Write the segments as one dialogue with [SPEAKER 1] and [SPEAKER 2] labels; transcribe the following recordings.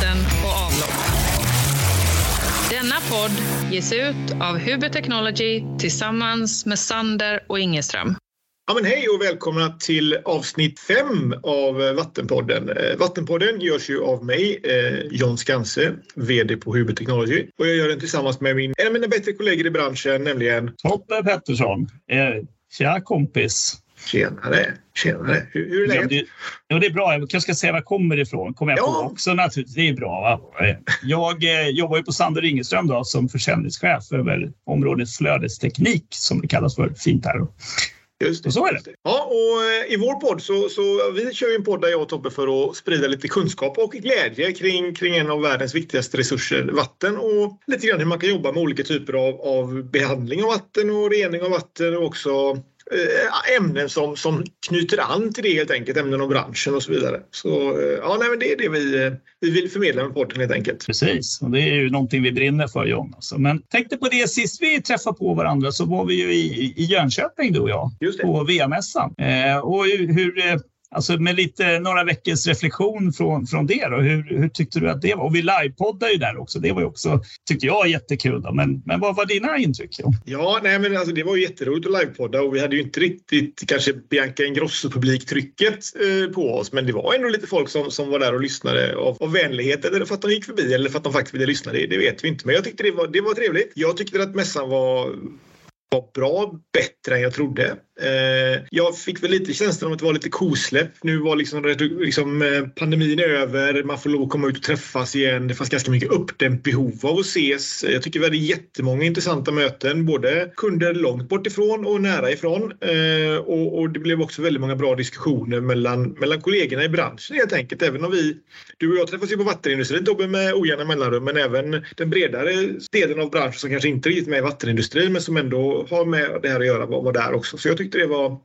[SPEAKER 1] vatten och avlopp. Denna podd ges ut av Huber Technology tillsammans med Sander och Ingeström.
[SPEAKER 2] Ja, men hej och välkomna till avsnitt fem av Vattenpodden. Eh, Vattenpodden görs ju av mig, eh, John Skanse, VD på Huber Technology. Och jag gör den tillsammans med min, en av mina bättre kollegor i branschen, nämligen
[SPEAKER 3] Tobbe Pettersson. Eh, tja kompis!
[SPEAKER 2] Tjenare! Tjenare! Hur, hur är läget?
[SPEAKER 3] Ja, det, det är bra. Jag kanske ska säga var jag kommer ifrån. Kommer jag
[SPEAKER 2] Ja.
[SPEAKER 3] på också naturligtvis. Det är bra. Va? Jag eh, jobbar ju på Sander Ingeström då, som försäljningschef över området flödesteknik som det kallas för fint här.
[SPEAKER 2] Just
[SPEAKER 3] Och så är det.
[SPEAKER 2] Ja, och eh, i vår podd så, så vi kör en podd där jag och Tobbe för att sprida lite kunskap och glädje kring, kring en av världens viktigaste resurser, vatten och lite grann hur man kan jobba med olika typer av, av behandling av vatten och rening av vatten och också ämnen som, som knyter an till det helt enkelt, ämnen och branschen och så vidare. Så eh, ja, nej, men det är det vi, eh, vi vill förmedla med podden helt enkelt.
[SPEAKER 3] Precis, och det är ju någonting vi brinner för John. Alltså. Men tänkte på det sist vi träffade på varandra så var vi ju i, i Jönköping du och jag på VA-mässan. Eh, och hur, hur, eh, alltså med lite några veckors reflektion från, från det då, hur, hur tyckte du att det var? Och vi livepoddade ju där också. Det var ju också, tyckte jag, jättekul. Då. Men, men vad var dina intryck? Då?
[SPEAKER 2] Ja, nej, men alltså, det var ju jätteroligt att livepodda och vi hade ju inte riktigt kanske Bianca Ingrosso-publiktrycket eh, på oss. Men det var ändå lite folk som, som var där och lyssnade av, av vänlighet eller för att de gick förbi eller för att de faktiskt ville lyssna. Det, det vet vi inte. Men jag tyckte det var, det var trevligt. Jag tyckte att mässan var var bra, bättre än jag trodde. Eh, jag fick väl lite känslan av att det var lite kosläpp. Nu var liksom, liksom eh, pandemin över, man får lov att komma ut och träffas igen. Det fanns ganska mycket uppdämt behov av att ses. Jag tycker vi hade jättemånga intressanta möten, både kunder långt bort ifrån och nära ifrån. Eh, och, och det blev också väldigt många bra diskussioner mellan, mellan kollegorna i branschen helt enkelt. Även om vi, du och jag träffas ju på vattenindustrin, Tobbe, med ojämna mellanrum, men även den bredare delen av branschen som kanske inte riktigt är med i vattenindustrin, men som ändå har med det här att göra, var, var där också. Så jag tyckte tyckte det var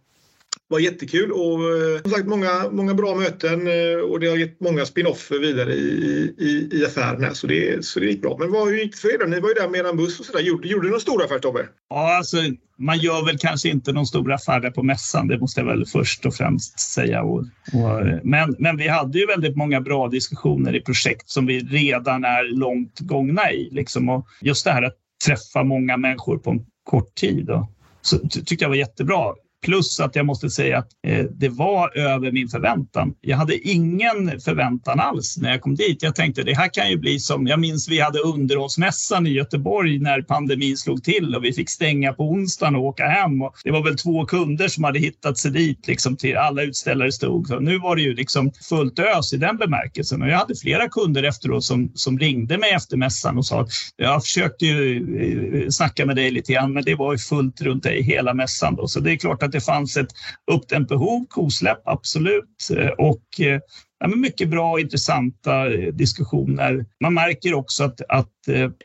[SPEAKER 2] var jättekul och eh, som sagt många, många bra möten eh, och det har gett många spin-offer vidare i, i, i affären så det, så det gick bra. Men vad, hur gick det för er då? Ni var ju där med en buss och sådär. Gjorde, gjorde du någon stor affär Tobbe?
[SPEAKER 3] Ja, alltså, man gör väl kanske inte någon stor affär där på mässan, det måste jag väl först och främst säga. Och, och, men, men vi hade ju väldigt många bra diskussioner i projekt som vi redan är långt gångna i. Liksom. Och just det här att träffa många människor på en kort tid. Och, så tyckte jag var jättebra. Plus att jag måste säga att eh, det var över min förväntan. Jag hade ingen förväntan alls när jag kom dit. Jag tänkte det här kan ju bli som, jag minns vi hade underhållsmässan i Göteborg när pandemin slog till och vi fick stänga på onsdagen och åka hem. Och det var väl två kunder som hade hittat sig dit liksom till alla utställare stod. Så nu var det ju liksom fullt ös i den bemärkelsen. Och jag hade flera kunder efteråt som, som ringde mig efter mässan och sa att jag försökte ju eh, eh, snacka med dig lite grann, men det var ju fullt runt dig hela mässan. Då. Så det är klart att det fanns ett uppdämt behov, kosläpp, absolut. Eh, och eh, ja, men mycket bra och intressanta eh, diskussioner. Man märker också att, att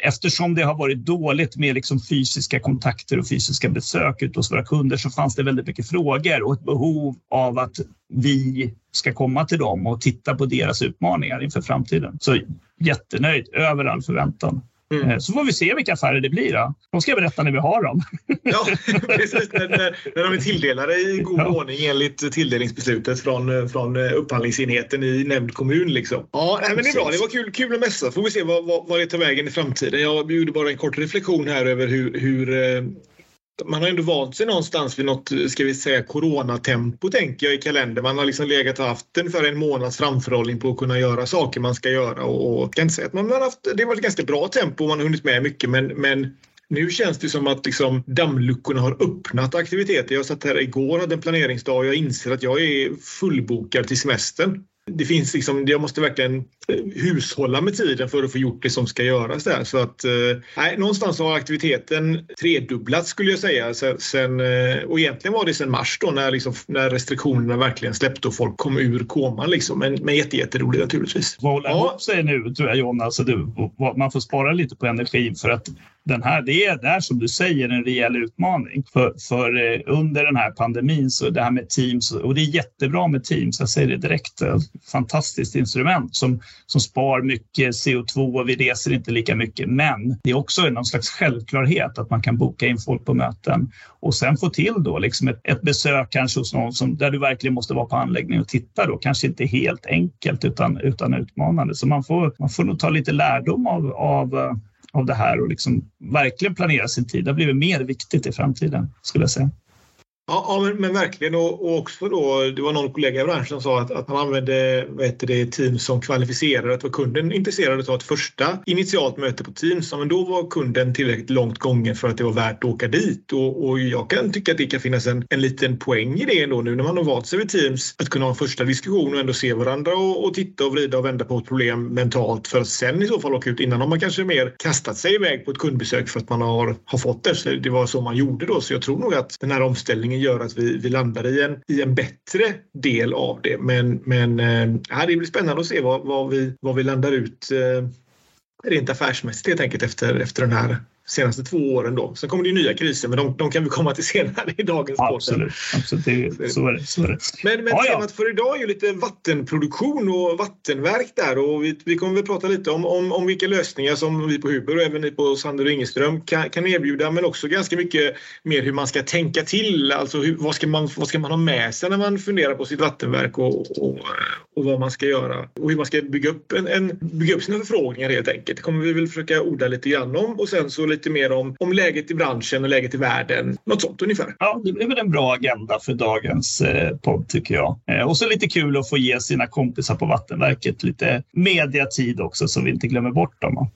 [SPEAKER 3] eftersom det har varit dåligt med liksom fysiska kontakter och fysiska besök ute hos våra kunder så fanns det väldigt mycket frågor och ett behov av att vi ska komma till dem och titta på deras utmaningar inför framtiden. Så jättenöjd, över all förväntan.
[SPEAKER 2] Mm.
[SPEAKER 3] Eh, Så får vi se vilka affärer det blir. Då. De ska jag berätta när vi har dem.
[SPEAKER 2] Ja, precis. När, när, de är tilldelade i god
[SPEAKER 3] Ja.
[SPEAKER 2] ordning enligt tilldelningsbeslutet från, från upphandlingsenheten i nämnd kommun. Liksom. Ja, nej, men det är bra. Det var kul, kul att mässa. Får vi se vad, vad, vad det tar vägen i framtiden. Jag gjorde bara en kort reflektion här över hur, hur eh, man har ändå vant sig någonstans vid något, ska vi säga, coronatempo tänker jag i kalendern. Man har liksom legat och haft ungefär en månads framförhållning på att kunna göra saker man ska göra och, och kan inte säga att man har haft, det har varit ganska bra tempo och man har hunnit med mycket men, men nu känns det som att liksom dammluckorna har öppnat aktiviteter. Jag satt här igår och hade en planeringsdag och jag inser att jag är fullbokad till semestern. Det finns liksom, jag måste verkligen eh, hushålla med tiden för att få gjort det som ska göras där. Så att, eh, nej, någonstans har aktiviteten tredubblats skulle jag säga. Sen, eh, och egentligen var det sen mars då när, liksom, när restriktionerna verkligen släppte och folk kom ur koman. Liksom. Men, men jätte, jätteroligt naturligtvis.
[SPEAKER 3] Vad håller
[SPEAKER 2] Ja.
[SPEAKER 3] ihop sig nu tror jag John. Alltså man får spara lite på energin för att den här, det är där som du säger en rejäl utmaning. För, för eh, under den här pandemin så det här med Teams, och det är jättebra med Teams, jag säger det direkt, eh, fantastiskt instrument som, som spar mycket CO2 och vi reser inte lika mycket. Men det är också någon slags självklarhet att man kan boka in folk på möten och sen få till då liksom ett, ett besök kanske hos någon som, där du verkligen måste vara på anläggningen och titta då. Kanske inte helt enkelt utan, utan utmanande. Så man får, man får nog ta lite lärdom av, av eh, av det här och liksom verkligen planera sin tid. Det har blivit mer viktigt i framtiden skulle jag säga.
[SPEAKER 2] Ja, ja men, men, verkligen. Och, och, också då, det var någon kollega i branschen som sa att, att han använde vad heter det, Teams som kvalificerare. Att var kunden intresserad av ett första initialt möte på Teams, ja, men då var kunden tillräckligt långt gången för att det var värt att åka dit. Och, och jag kan tycka att det kan finnas en, en liten poäng i det ändå nu när man har valt sig vid Teams. Att kunna ha en första diskussion och ändå se varandra och, och titta och vrida och vända på ett problem mentalt för att sen i så fall åka ut. Innan har man kanske mer kastat sig iväg på ett kundbesök för att man har, har fått det. Så det var så man gjorde då. Så jag tror nog att den här omställningen gör att vi, vi landar i en, i en bättre del av det. Men, men äh, det blir spännande att se vad, vad, vi, vad vi landar ut äh, rent affärsmässigt helt enkelt efter, efter den här senaste två åren. Då. Sen kommer det nya kriser, men de, de kan vi komma till senare i dagens
[SPEAKER 3] podd. Absolut, absolut. Det, så, är det, så är det.
[SPEAKER 2] Men, men ja, temat för idag är ju lite vattenproduktion och vattenverk där och vi, vi kommer väl prata lite om, om, om vilka lösningar som vi på Huber och även ni på Sander och Ingeström kan, kan erbjuda, men också ganska mycket mer hur man ska tänka till. Alltså hur, vad, ska man, vad ska man ha med sig när man funderar på sitt vattenverk och, och, och vad man ska göra och hur man ska bygga upp, en, en, bygga upp sina förfrågningar helt enkelt. Det kommer vi väl försöka orda lite grann om och sen så lite lite mer om, om läget i branschen och läget i världen. Något sånt ungefär.
[SPEAKER 3] Ja, det blir väl en bra agenda för dagens eh, podd tycker jag. Eh, och så lite kul att få ge sina kompisar på Vattenverket lite mediatid också så vi inte glömmer bort dem.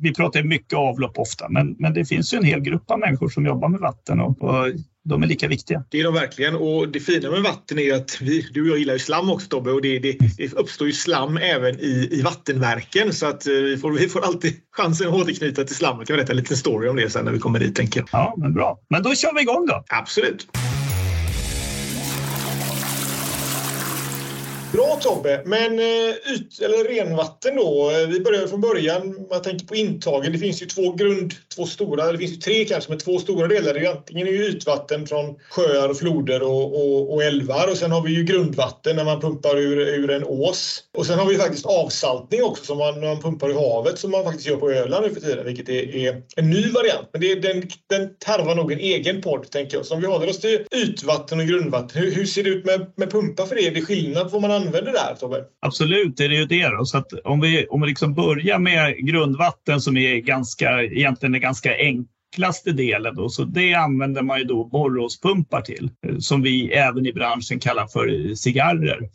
[SPEAKER 3] Vi pratar mycket avlopp ofta, men, men det finns ju en hel grupp av människor som jobbar med vatten och, och de är lika viktiga.
[SPEAKER 2] Det är de verkligen. Och det fina med vatten är att vi, du och jag gillar ju slam också Tobbe och det, det, det uppstår ju slam även i, i vattenverken så att eh, vi får, vi får alltid chansen att återknyta till slammet. Jag kan berätta en liten story om det sen när vi kommer dit tänker jag.
[SPEAKER 3] Ja, men bra. Men då kör vi igång då.
[SPEAKER 2] Absolut. Tobbe, men eh, ut, eller renvatten då. Eh, vi börjar från början. Man tänker på intagen. Det finns ju två grund, två stora, det finns ju tre kanske, men två stora delar. Det är antingen är ytvatten från sjöar och floder och, och, och, älvar och sen har vi ju grundvatten när man pumpar ur, ur en ås. Och sen har vi faktiskt avsaltning också som man, man pumpar ur havet som man faktiskt gör på Öland nu för tiden, vilket är, är en ny variant. Men det, den, den tarvar nog en egen podd tänker jag. Så om vi håller oss till ytvatten och grundvatten, hur, hur ser det ut med, med pumpar för er? Är det skillnad på vad man använder där Tobbe?
[SPEAKER 3] Absolut, det är ju det. Då. Så att om vi, om vi liksom börjar med grundvatten som är ganska, egentligen är ganska enklaste delen. Då, så det använder man ju då borrhålspumpar till som vi även i branschen kallar för cigarrer.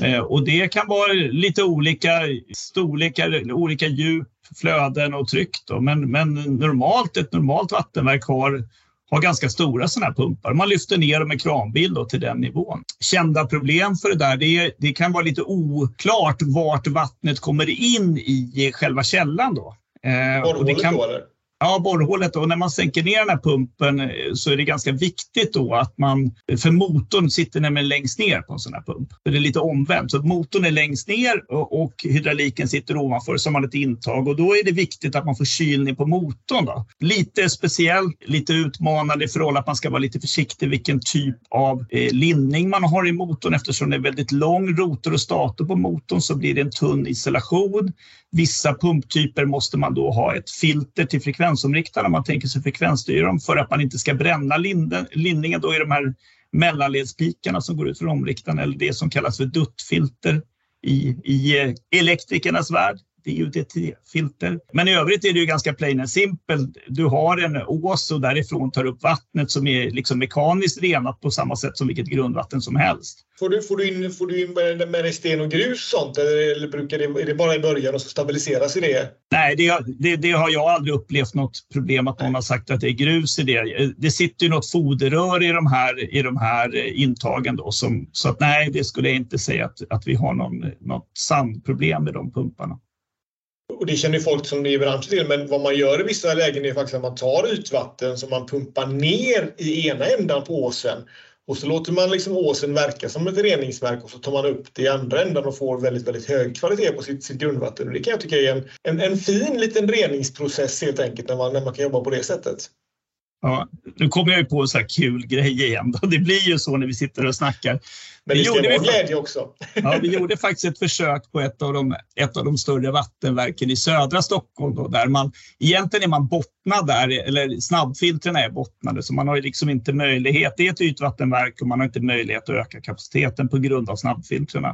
[SPEAKER 3] Eh, och det kan vara lite olika storlekar, olika djup, flöden och tryck. Då. Men, men normalt, ett normalt vattenverk har har ganska stora sådana här pumpar. Man lyfter ner dem med kranbil då till den nivån. Kända problem för det där, det, det kan vara lite oklart vart vattnet kommer in i själva källan. Då.
[SPEAKER 2] Eh, kan, då eller?
[SPEAKER 3] Ja, borrhålet. Och när man sänker ner den här pumpen eh, så är det ganska viktigt då att man, för motorn sitter nämligen längst ner på en sån här pump. Så det är lite omvänt. Så motorn är längst ner och, och hydrauliken sitter ovanför som har ett intag och då är det viktigt att man får kylning på motorn. Då. Lite speciellt, lite utmanande i förhållande att man ska vara lite försiktig vilken typ av eh, lindning man har i motorn eftersom det är väldigt lång rotor och stator på motorn så blir det en tunn isolation. Vissa pumptyper måste man då ha ett filter till frekvensomriktarna. Man tänker sig frekvensstyra dem för att man inte ska bränna linden, lindningen då i de här mellanledspikarna som går ut från omriktaren eller det som kallas för duttfilter i, i eh, elektrikernas värld. DUDT-filter. Men i övrigt är det ju ganska plain and simple. Du har en ås och därifrån tar upp vattnet som är liksom mekaniskt renat på samma sätt som vilket grundvatten som helst.
[SPEAKER 2] Får du, får du in, får du in med, med sten och grus sånt eller, eller brukar det, är det bara i början och så stabiliseras i det?
[SPEAKER 3] Nej, det, det, det, har jag aldrig upplevt något problem att någon har sagt att det är grus i det. Det sitter ju något foderrör i de här, i de här intagen då som, så att nej, det skulle jag inte säga att, att vi har någon, något sandproblem med de pumparna
[SPEAKER 2] och det känner folk som är i branschen till, men vad man gör i vissa lägen är faktiskt att man tar ytvatten som man pumpar ner i ena ändan på åsen Och så låter man liksom åsen verka som ett reningsverk och så tar man upp det i andra änden och får väldigt, väldigt hög kvalitet på sitt, sitt grundvatten. Och det kan jag tycka är en, en, en fin liten reningsprocess helt enkelt när man, när man kan jobba på det sättet.
[SPEAKER 3] Ja, nu kommer jag ju på en så här kul grej igen. Det blir ju så när vi sitter och snackar.
[SPEAKER 2] Men det ska vara glädje också.
[SPEAKER 3] Ja, vi gjorde faktiskt ett försök på ett av de, ett av de större vattenverken i södra Stockholm då, där man egentligen är man bottnad där, eller snabbfiltren är bottnade, så man har ju liksom inte möjlighet. Det är ett ytvattenverk och man har inte möjlighet att öka kapaciteten på grund av snabbfiltren.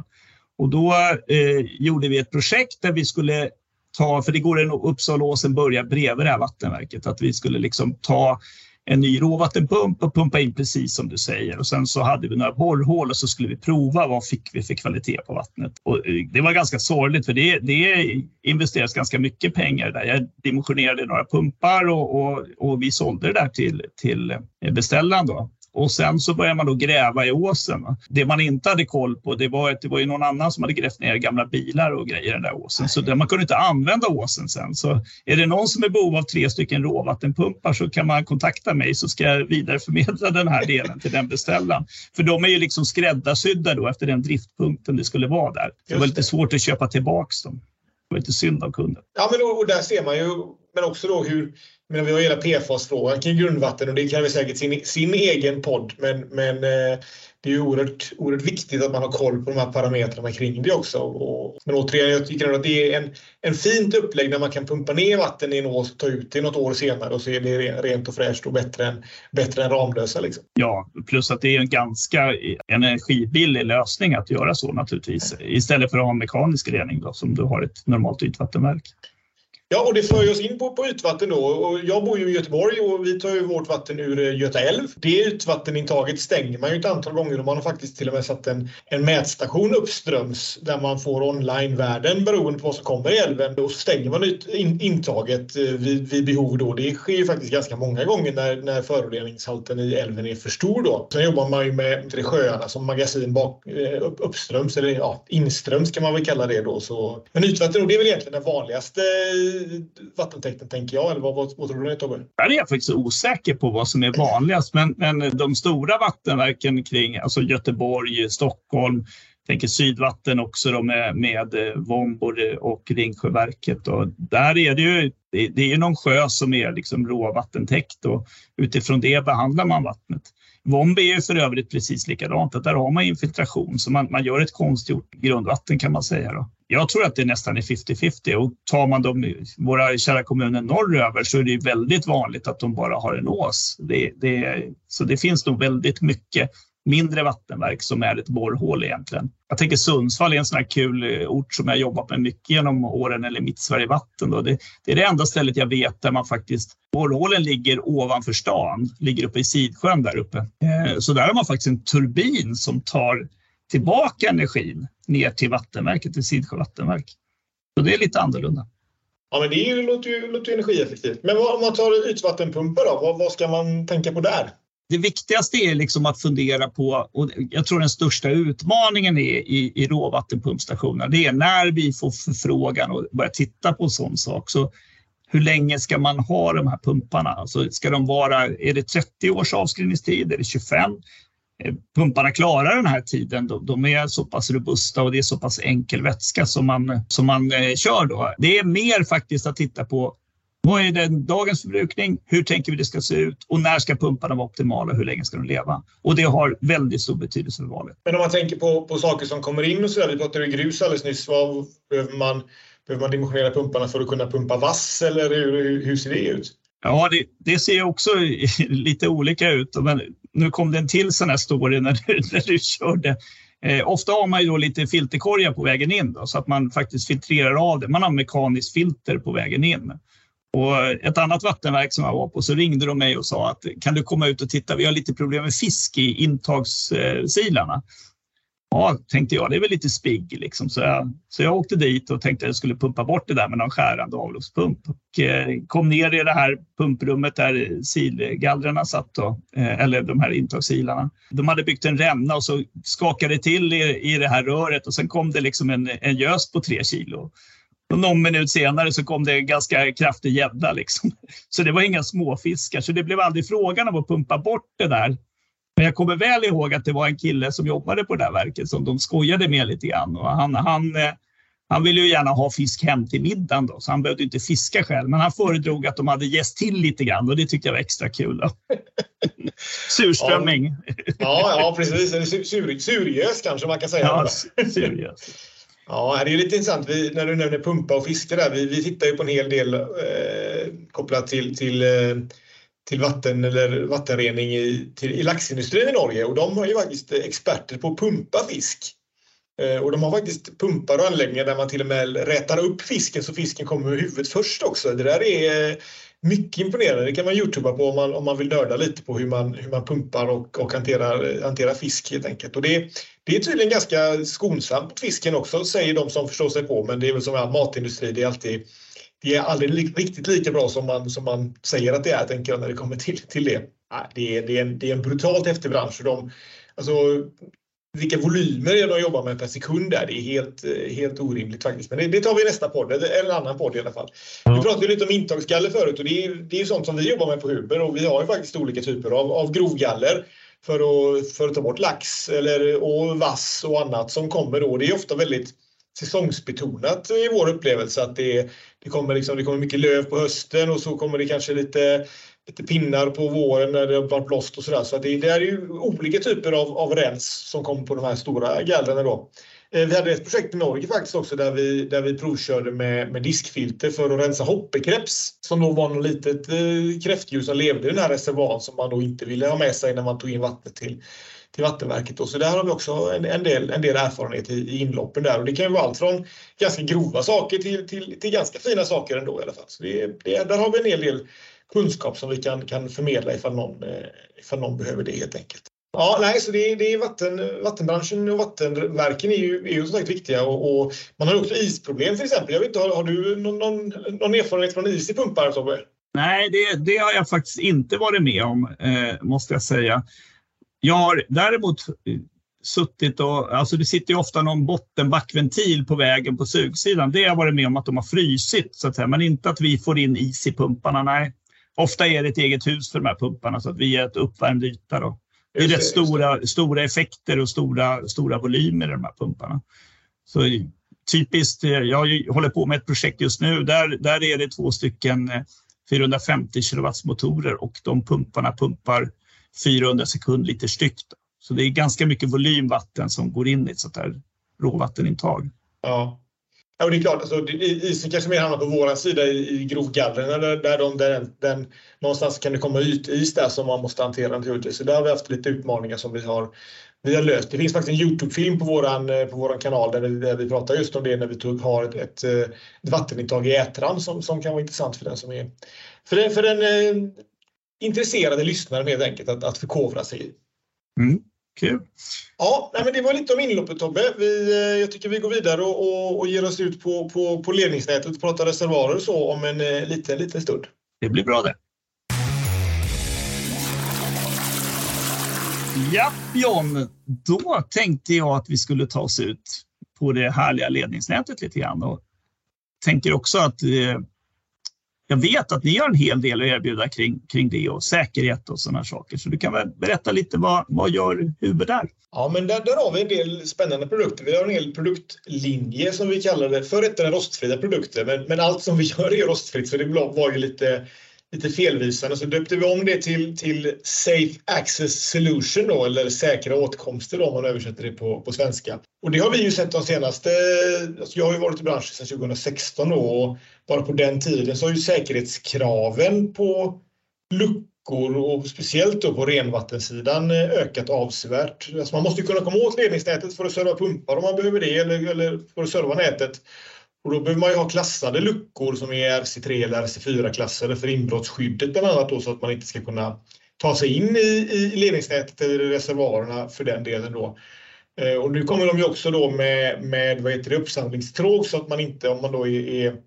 [SPEAKER 3] Och då eh, gjorde vi ett projekt där vi skulle ta, för det går en Uppsalaåsen börjar bredvid det här vattenverket, att vi skulle liksom ta en ny råvattenpump och pumpa in precis som du säger. Och sen så hade vi några borrhål och så skulle vi prova vad fick vi för kvalitet på vattnet. Och eh, det var ganska sorgligt för det, det investerades ganska mycket pengar där. Jag dimensionerade några pumpar och, och, och vi sålde det där till, till eh, beställaren. Då. Och sen så börjar man då gräva i åsen. Det man inte hade koll på, det var att det var ju någon annan som hade grävt ner gamla bilar och grejer i den där åsen. Så man kunde inte använda åsen sen. Så är det någon som är behov av tre stycken råvattenpumpar så kan man kontakta mig så ska jag vidareförmedla den här delen till den beställaren. För de är ju liksom skräddarsydda då efter den driftpunkten det skulle vara där. Det var lite svårt att köpa tillbaks dem. Det var lite synd av kunden.
[SPEAKER 2] Ja, men och där ser man ju, men också då hur men vi har hela PFAS-frågan kring grundvatten och det kan vi säkert sin, sin egen podd. Men, men eh, det är ju oerhört, oerhört viktigt att man har koll på de här parametrarna kring det också. Och, men återigen, jag tycker att det är en, en fint upplägg när man kan pumpa ner vatten i en ås och ta ut det något år senare och så är det rent och fräscht och bättre än, bättre än Ramlösa. Liksom.
[SPEAKER 3] Ja, plus att det är en ganska energibillig lösning att göra så naturligtvis. Istället för att ha mekanisk rening då, som du har ett normalt ytvattenverk.
[SPEAKER 2] Ja, och det för oss in på, på ytvatten då. Och jag bor ju i Göteborg och vi tar ju vårt vatten ur eh, Göta älv. Det ytvattenintaget stänger man ju ett antal gånger och man har faktiskt till och med satt en, en mätstation uppströms där man får online-värden beroende på vad som kommer i älven. Då stänger man ut in, intaget eh, vid, vid behov då. Det sker ju faktiskt ganska många gånger när, när föroreningshalten i älven är för stor då. Sen jobbar man ju med, med sjöarna som magasin bak, eh, upp, uppströms eller ja, inströms kan man väl kalla det då. Så, men ytvatten, det är väl egentligen den vanligaste vattentäkten tänker jag. Eller vad, vad, vad tror du Tobbe?
[SPEAKER 3] Där är jag faktiskt osäker på vad som är vanligast. Men, men de stora vattenverken kring alltså Göteborg, Stockholm, tänker Sydvatten också då med, med eh, Vombor och Ringsjöverket. Och där är det ju det, det är någon sjö som är liksom råvattentäckt och utifrån det behandlar man vattnet. Vombi är för övrigt precis likadant, att där har man infiltration så man, man gör ett konstgjort grundvatten kan man säga. Då. Jag tror att det nästan är 50-50 och tar man de, våra kära kommuner norröver så är det väldigt vanligt att de bara har en ås. Det, det, så det finns nog väldigt mycket mindre vattenverk som är ett borrhål egentligen. Jag tänker Sundsvall är en sån här kul eh, ort som jag jobbat med mycket genom åren, eller MittSverige Vatten. Då. Det, det, är det enda stället jag vet där man faktiskt, borrhålen ligger ovanför stan, ligger uppe i Sidsjön där uppe. Eh, så där har man faktiskt en turbin som tar tillbaka energin ner till vattenverket, till Sidsjö vattenverk. Så det är lite annorlunda.
[SPEAKER 2] Ja, men det låter ju, låter ju energieffektivt. Men om man tar ytvattenpumpar då, vad, vad ska man tänka på där?
[SPEAKER 3] Det viktigaste är liksom att fundera på, och jag tror den största utmaningen är i, i råvattenpumpstationerna, det är när vi får förfrågan och börjar titta på en sån sak. Så hur länge ska man ha de här pumparna? Alltså ska de vara, är det 30 års avskrivningstid? Är det 25? Eh, pumparna klarar den här tiden. De är så pass robusta och det är så pass enkel vätska som man, som man eh, kör. Då. Det är mer faktiskt att titta på vad är den dagens förbrukning? Hur tänker vi det ska se ut? Och när ska pumparna vara optimala? Hur länge ska de leva? Och det har väldigt stor betydelse för valet.
[SPEAKER 2] Men om man tänker på, på saker som kommer in och så där. Vi pratade grus alldeles nyss. Vad behöver man, behöver man dimensionera pumparna för att kunna pumpa vass eller hur, hur ser det ut?
[SPEAKER 3] Ja, det, det ser också lite olika ut. Men nu kom det en till sån här story när du, när du körde. Eh, ofta har man ju då lite filterkorgar på vägen in då, så att man faktiskt filtrerar av det. Man har mekaniskt filter på vägen in. Och ett annat vattenverk som jag var på så ringde de mig och sa att kan du komma ut och titta, vi har lite problem med fisk i intagssilarna. Ja, tänkte jag, det är väl lite spigg liksom. Så jag, så jag åkte dit och tänkte att jag skulle pumpa bort det där med någon skärande avloppspump. Och eh, kom ner i det här pumprummet där silgallrarna satt, då, eh, eller de här intagssilarna. De hade byggt en ränna och så skakade det till i, i det här röret och sen kom det liksom en, en gös på tre kilo. Och någon minut senare så kom det en ganska kraftig gädda. Liksom. Så det var inga småfiskar. Så det blev aldrig frågan om att pumpa bort det där. Men jag kommer väl ihåg att det var en kille som jobbade på det där verket som de skojade med lite grann. Och han, han, eh, han ville ju gärna ha fisk hem till middagen då, så han behövde inte fiska själv. Men han föredrog att de hade gäst till lite grann och det tyckte jag var extra kul. Då. Surströmming.
[SPEAKER 2] Ja, ja, precis. Sur, surgös kanske man kan säga. Ja,
[SPEAKER 3] surgös.
[SPEAKER 2] Ja, det är lite intressant vi, när du nämner pumpa och fiske där. Vi, vi tittar ju på en hel del eh, kopplat till, till, eh, till vatten eller vattenrening i, till, i laxindustrin i Norge och de har ju faktiskt experter på att pumpa fisk. Eh, och de har faktiskt pumpar och anläggningar där man till och med rätar upp fisken så fisken kommer med huvudet först också. Det där är mycket imponerande. Det kan man youtuba på om man, om man vill nörda lite på hur man, hur man pumpar och, och hanterar, hanterar fisk helt enkelt. Och det, det är tydligen ganska skonsamt mot fisken också, säger de som förstår sig på. Men det är väl som all matindustri, det är alltid det är aldrig riktigt lika bra som man, som man säger att det är, tänker jag, när det kommer till, till det. Det är, det, är en, det är en brutalt häftig bransch. De, alltså, vilka volymer de jobbar med per sekund där, det är helt, helt orimligt faktiskt. Men det, det tar vi i nästa podd, eller en annan podd i alla fall. Ja. Vi pratade lite om intagsgaller förut och det är, det är sånt som vi jobbar med på Huber och vi har ju faktiskt olika typer av, av grovgaller för att, för att ta bort lax eller, och vass och annat som kommer då. Det är ofta väldigt säsongsbetonat i vår upplevelse att det, det, kommer liksom, det kommer mycket löv på hösten och så kommer det kanske lite, lite pinnar på våren när det har varit blåst och sådär. Så det, det är ju olika typer av, av rens som kommer på de här stora gallren då. Eh, vi hade ett projekt i Norge faktiskt också där vi, där vi provkörde med, med diskfilter för att rensa hoppekreps som då var något litet eh, kräftdjur som levde i den här reservoaren som man då inte ville ha med sig när man tog in vattnet till, till vattenverket. Då. Så där har vi också en, en, del, en del erfarenhet i, i inloppen där och det kan ju vara allt från ganska grova saker till, till, till ganska fina saker ändå i alla fall. Så det, det, där har vi en hel del kunskap som vi kan, kan förmedla ifall någon, eh, ifall någon behöver det helt enkelt. Ja, nej, så det, det är vatten, vattenbranschen och vattenverken är ju, är ju som sagt viktiga och, och man har också isproblem till exempel. Jag vet inte, har, har du någon, någon, någon, erfarenhet från is i pumpar Tobbe?
[SPEAKER 3] Nej, det, det, har jag faktiskt inte varit med om, eh, måste jag säga. Jag har däremot suttit och, alltså det sitter ju ofta någon bottenbackventil på vägen på sugsidan. Det har jag varit med om att de har frysit så att säga, men inte att vi får in is i pumparna. Nej, ofta är det ett eget hus för de här pumparna så att vi är ett uppvärmd yta. Då. Det är rätt stora, stora effekter och stora, stora volymer i de här pumparna. Så typiskt, jag håller på med ett projekt just nu, där, där är det två stycken 450 eh, kilowatts motorer och de pumparna pumpar 400 sekundliter styck. Så det är ganska mycket volymvatten som går in i ett sånt här råvattenintag.
[SPEAKER 2] Ja. Ja, och det är klart, alltså, isen kanske mer hamnar på vår sida i, i grovgallren där, där, de, där den, den, någonstans kan det komma ytis där som man måste hantera naturligtvis. Så där har vi haft lite utmaningar som vi har, vi har löst. Det finns faktiskt en Youtube-film på våran, eh, på våran kanal där vi, där vi pratar just om det när vi tog, har ett, ett, ett vattenintag i Ätran som, som kan vara intressant för den som är för den, för den eh, intresserade lyssnaren helt enkelt att, att förkovra sig i.
[SPEAKER 3] Mm. Kul.
[SPEAKER 2] Ja, nej, men det var lite om inloppet Tobbe. Vi, eh, jag tycker vi går vidare och, och, och ger oss ut på, på, på ledningsnätet och pratar reservoarer och så om en eh, liten, liten stund.
[SPEAKER 3] Det blir bra det. Ja, John, då tänkte jag att vi skulle ta oss ut på det härliga ledningsnätet lite grann och tänker också att eh, jag vet att ni har en hel del att erbjuda kring, kring det och säkerhet och sådana saker. Så du kan väl berätta lite vad, vad gör Huber där?
[SPEAKER 2] Ja, men där, där har vi en del spännande produkter. Vi har en hel produktlinje som vi kallar det. Förr hette den rostfria produkter, men, men allt som vi gör är rostfritt så det var ju lite lite felvisande så döpte vi om det till, till Safe Access Solution då, eller säkra åtkomster då, om man översätter det på, på svenska. Och det har vi ju sett de senaste, alltså jag har ju varit i branschen sedan 2016 då och bara på den tiden så har ju säkerhetskraven på luckor och speciellt då på renvattensidan eh, ökat avsevärt. Alltså man måste kunna komma åt ledningsnätet för att serva pumpar om man behöver det eller, eller för att serva nätet. Och då behöver man ju ha klassade luckor som är RC3 eller RC4-klassade för inbrottsskyddet bland annat då, så att man inte ska kunna ta sig in i, i ledningsnätet eller reservoarerna för den delen. Då. Eh, och nu kommer de ju också då med, med vad heter det, uppsamlingstråg så att man inte, om man då är, är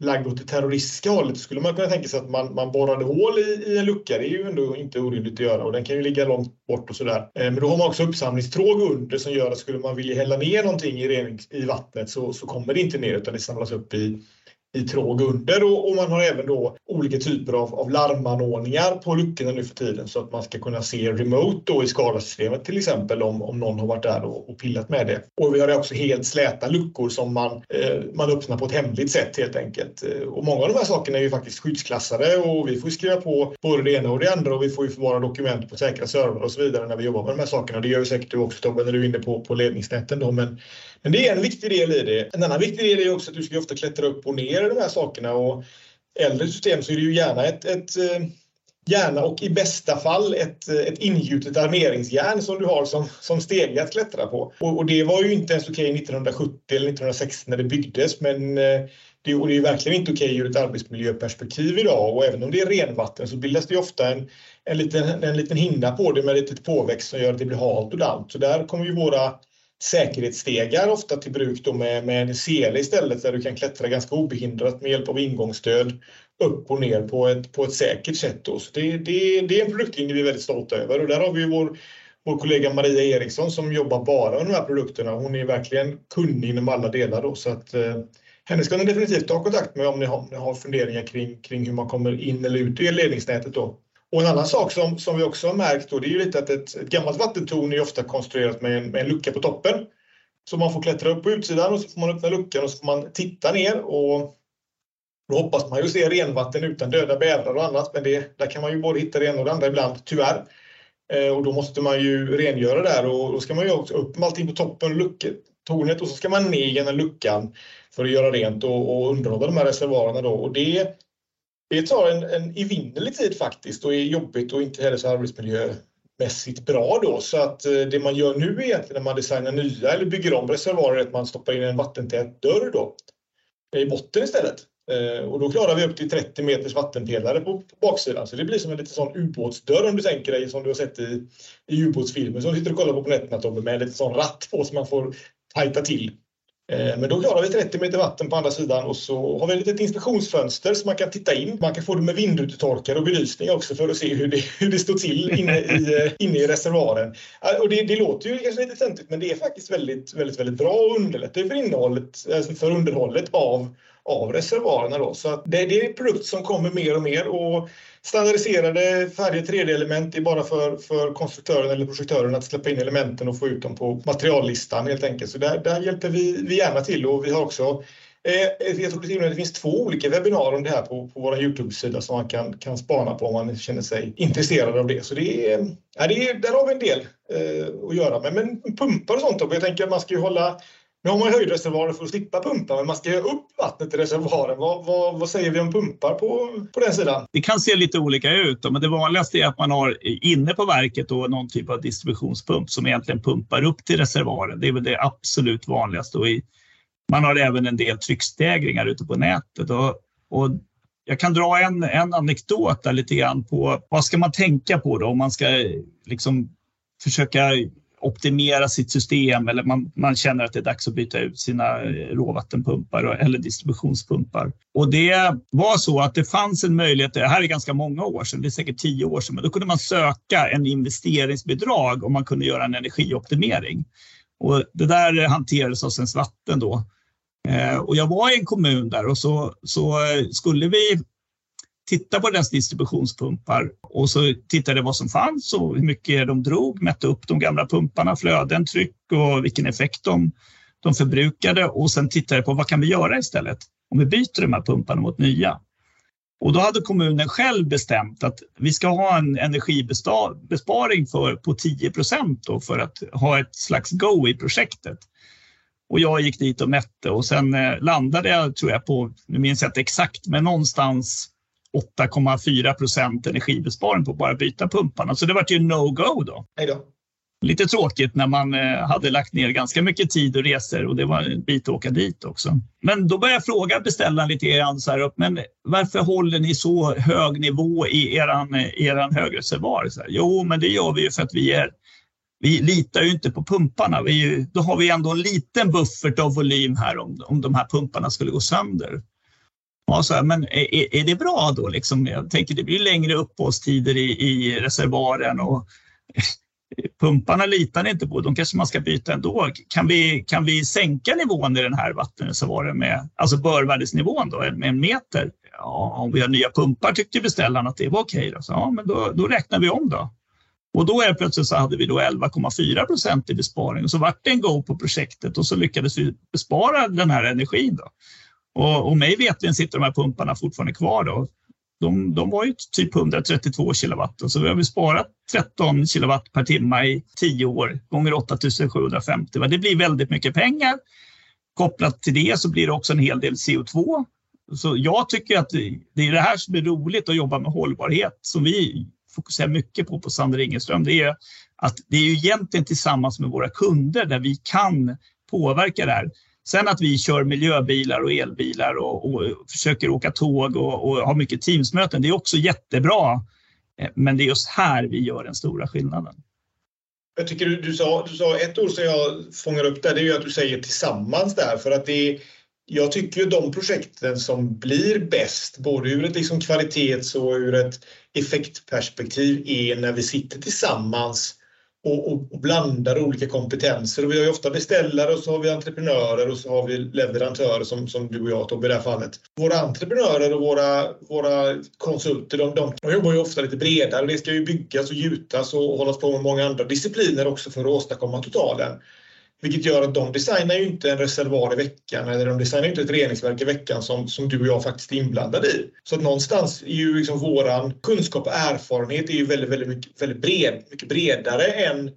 [SPEAKER 2] lagd åt det terroristiska hållet skulle man kunna tänka sig att man, man borrade hål i, i en lucka. Det är ju ändå inte orimligt att göra och den kan ju ligga långt bort och sådär. Eh, men då har man också uppsamlingstråg under som gör att skulle man vilja hälla ner någonting i, rening, i vattnet så, så kommer det inte ner utan det samlas upp i, i tråg under och, och, man har även då olika typer av, av larmanordningar på luckorna nu för tiden så att man ska kunna se remote då i skadasystemet till exempel om, om någon har varit där och, och pillat med det. Och vi har också helt släta luckor som man, eh, man öppnar på ett hemligt sätt helt enkelt. Eh, och många av de här sakerna är ju faktiskt skyddsklassade och vi får skriva på både det ena och det andra och vi får ju förvara dokument på säkra servrar och så vidare när vi jobbar med de här sakerna. Det gör ju säkert du också Tobbe när du är inne på, på ledningsnäten då men men det är en viktig del i det. En annan viktig del är också att du ska ofta klättra upp och ner i de här sakerna. Och äldre system så är det ju gärna ett, ett eh, gärna och i bästa fall ett, eh, ett ingjutet armeringsjärn som du har som, som stege att klättra på. Och, och, det var ju inte ens okej 1970 eller 1960 när det byggdes men eh, det, och det är verkligen inte okej ur ett arbetsmiljöperspektiv idag och även om det är renvatten så bildas det ofta en, en, liten, en liten hinna på det med ett litet påväxt som gör att det blir halt och dant. Så där kommer ju våra säkerhetsstegar ofta till bruk då med, med en sele istället där du kan klättra ganska obehindrat med hjälp av ingångsstöd upp och ner på ett, på ett säkert sätt. Då. Så det, det, det är en produktlinje vi är väldigt stolta över och där har vi vår, vår kollega Maria Eriksson som jobbar bara med de här produkterna. Hon är verkligen kunnig inom alla delar då, så att eh, henne ska ni definitivt ta kontakt med om ni har, om ni har funderingar kring, kring hur man kommer in eller ut i ledningsnätet då. Och en annan sak som, som vi också har märkt då, det är ju lite att ett, ett gammalt vattentorn är ofta konstruerat med en, med en lucka på toppen. Så man får klättra upp på utsidan och så får man öppna luckan och så får man titta ner och då hoppas man ju se renvatten utan döda bävrar och annat men det, där kan man ju både hitta det ena och det andra ibland, tyvärr. Eh, och då måste man ju rengöra där och då ska man ju också upp med allting på toppen, lucket, tornet och så ska man ner genom luckan för att göra rent och, och underhålla de här reservoarerna då. Och det det tar en, en evinnerlig tid faktiskt och är jobbigt och inte heller så arbetsmiljömässigt bra då. Så att eh, det man gör nu egentligen när man designar nya eller bygger om reservoarer är att man stoppar in en vattentät dörr då i botten istället. Eh, och då klarar vi upp till 30 meters vattenpelare på, på baksidan. Så det blir som en liten sån ubåtsdörr om du tänker dig som du har sett i, i ubåtsfilmer som du sitter och kollar på på nätterna Tobbe med en liten sån ratt på som man får tajta till. Eh, men då klarar vi 30 meter vatten på andra sidan och så har vi ett litet inspektionsfönster så man kan titta in. Man kan få det med vindrutetorkare och belysning också för att se hur det, hur det står till inne i, eh, inne i reservoaren. Eh, och det, det låter ju kanske lite töntigt men det är faktiskt väldigt, väldigt, väldigt bra och underlättar för innehållet, alltså för underhållet av av reservoarerna. Då. Så att det, det är en produkt som kommer mer och mer och standardiserade färdiga 3D-element är bara för, för konstruktören eller projektören att släppa in elementen och få ut dem på materiallistan helt enkelt. Så där, där hjälper vi, vi gärna till och vi har också eh, jag tror det finns två olika webbinarier om det här på, på vår Youtube-sida som man kan, kan spana på om man känner sig intresserad av det. Så det är, ja, det är, där har vi en del eh, att göra med. Men pumpar och sånt då, jag tänker att man ska ju hålla nu har man höjdreservoarer för att slippa pumpa, men man ska ju upp vattnet i reservoaren. Vad, vad, vad, säger vi om pumpar på, på den sidan?
[SPEAKER 3] Det kan se lite olika ut, men det vanligaste är att man har inne på verket då någon typ av distributionspump som egentligen pumpar upp till reservoaren. Det är väl det absolut vanligaste. Och i, man har även en del tryckstegringar ute på nätet. Och, och jag kan dra en, en anekdot där lite grann på vad ska man tänka på då om man ska liksom försöka optimera sitt system eller man, man känner att det är dags att byta ut sina eh, råvattenpumpar eller distributionspumpar. Och det var så att det fanns en möjlighet, det här är ganska många år sedan, det är säkert tio år sedan, men då kunde man söka en investeringsbidrag om man kunde göra en energioptimering. Och det där hanterades av Svenskt Vatten då. Eh, och jag var i en kommun där och så, så eh, skulle vi Tittade på deras distributionspumpar och så tittade vad som fanns och hur mycket de drog, mätte upp de gamla pumparna, flöden, tryck och vilken effekt de, de förbrukade och sen tittade på vad kan vi göra istället om vi byter de här pumparna mot nya. Och då hade kommunen själv bestämt att vi ska ha en energibesparing för, på 10 procent för att ha ett slags go i projektet. Och jag gick dit och mätte och sen eh, landade jag, tror jag, på, nu minns jag inte exakt, men någonstans 8,4 procent energibesparing på att bara byta pumparna. Så det var ju no-go då.
[SPEAKER 2] Hejdå.
[SPEAKER 3] Lite tråkigt när man eh, hade lagt ner ganska mycket tid och resor och det var en bit att åka dit också. Men då började jag fråga beställaren lite grann så här upp, men varför håller ni så hög nivå i eran, eran högreservoar? Jo, men det gör vi ju för att vi är vi litar ju inte på pumparna. Vi, då har vi ändå en liten buffert av volym här om, om de här pumparna skulle gå sönder. Ja, så här, men är, är det bra då? Liksom? Jag tänker det blir längre uppehållstider i, i reservoaren och pumparna litar ni inte på, de kanske man ska byta ändå. Kan vi, kan vi sänka nivån i den här vattenreservoaren med, alltså börvärdesnivån då, med en meter? Ja, om vi har nya pumpar tyckte beställaren att det var okej. Då. Så, ja, men då, då räknar vi om då. Och då är plötsligt så hade vi då 11,4 procent i besparing och så vart det en go på projektet och så lyckades vi bespara den här energin. Då. Och, och mig vetligen sitter de här pumparna fortfarande kvar. Då. De, de var ju typ 132 kilowatt så vi har vi sparat 13 kilowatt per timme i 10 år gånger 8750. Det blir väldigt mycket pengar. Kopplat till det så blir det också en hel del CO2. Så jag tycker att det är det här som är roligt att jobba med hållbarhet som vi fokuserar mycket på på Sander Ingeström. Det är att det är ju egentligen tillsammans med våra kunder där vi kan påverka det här. Sen att vi kör miljöbilar och elbilar och, och försöker åka tåg och, och har mycket teamsmöten, det är också jättebra. Eh, men det är just här vi gör den stora skillnaden.
[SPEAKER 2] Jag tycker du, du, sa, du sa ett ord som jag fångar upp där, det är ju att du säger tillsammans där. För att det jag tycker ju de projekten som blir bäst, både ur ett liksom kvalitets och ur ett effektperspektiv, är när vi sitter tillsammans och, och, och, blandar olika kompetenser. Och vi har ju ofta beställare och så har vi entreprenörer och så har vi leverantörer som, som du och jag Tobbe i det här fallet. Våra entreprenörer och våra, våra konsulter de, de, de jobbar ju ofta lite bredare. Det ska ju byggas och gjutas och hållas på med många andra discipliner också för att åstadkomma totalen. Vilket gör att de designar ju inte en reservoar i veckan eller de designar inte ett reningsverk i veckan som, som du och jag faktiskt är inblandade i. Så att någonstans är ju liksom våran kunskap och erfarenhet är ju väldigt, väldigt, mycket, väldigt bred, mycket bredare än,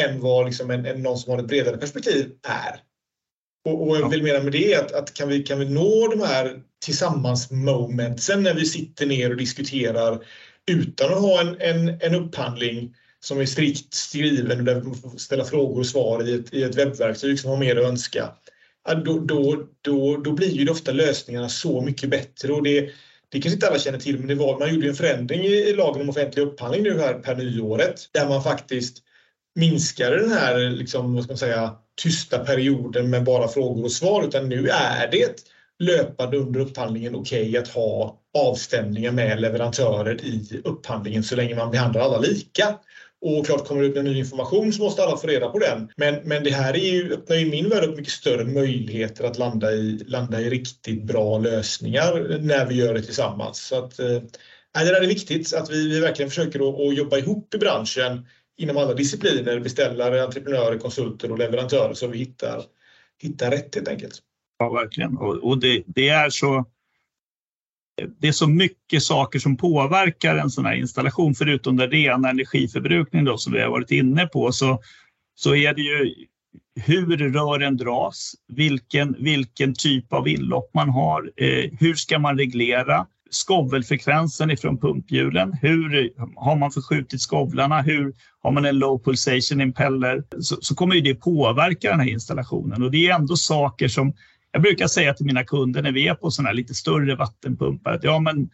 [SPEAKER 2] än vad liksom en, en, någon som har ett bredare perspektiv är. Och, och jag vill mena med det att, att kan, vi, kan vi nå de här tillsammans-momentsen när vi sitter ner och diskuterar utan att ha en, en, en upphandling som är strikt skriven och där man får ställa frågor och svar i ett, i ett webbverktyg som har mer att önska. Då, då, då, då blir ju ofta lösningarna så mycket bättre. Och det, det kanske inte alla känner till, men det var, man gjorde en förändring i lagen om offentlig upphandling nu här per nyåret där man faktiskt minskade den här liksom, vad ska man säga, tysta perioden med bara frågor och svar. Utan nu är det löpande under upphandlingen okej okay att ha avstämningar med leverantörer i upphandlingen så länge man behandlar alla lika. Och klart kommer det ut med ny information så måste alla få reda på den. Men, men det här är ju, öppnar i min värld upp mycket större möjligheter att landa i, landa i riktigt bra lösningar när vi gör det tillsammans. Så att, eh, det där är viktigt att vi, vi verkligen försöker att, att jobba ihop i branschen inom alla discipliner, beställare, entreprenörer, konsulter och leverantörer så vi hittar, hittar rätt helt enkelt.
[SPEAKER 3] Ja, verkligen. Och, och det, det, är så det är så mycket saker som påverkar en sån här installation, förutom den rena energiförbrukningen då, som vi har varit inne på, så, så är det ju hur rören dras, vilken, vilken typ av inlopp man har, eh, hur ska man reglera skovelfrekvensen ifrån pumphjulen, hur har man förskjutit skovlarna, hur har man en low pulsation impeller, så, så kommer det påverka den här installationen. Och det är ändå saker som jag brukar säga till mina kunder när vi är på sådana här lite större vattenpumpar att ja, men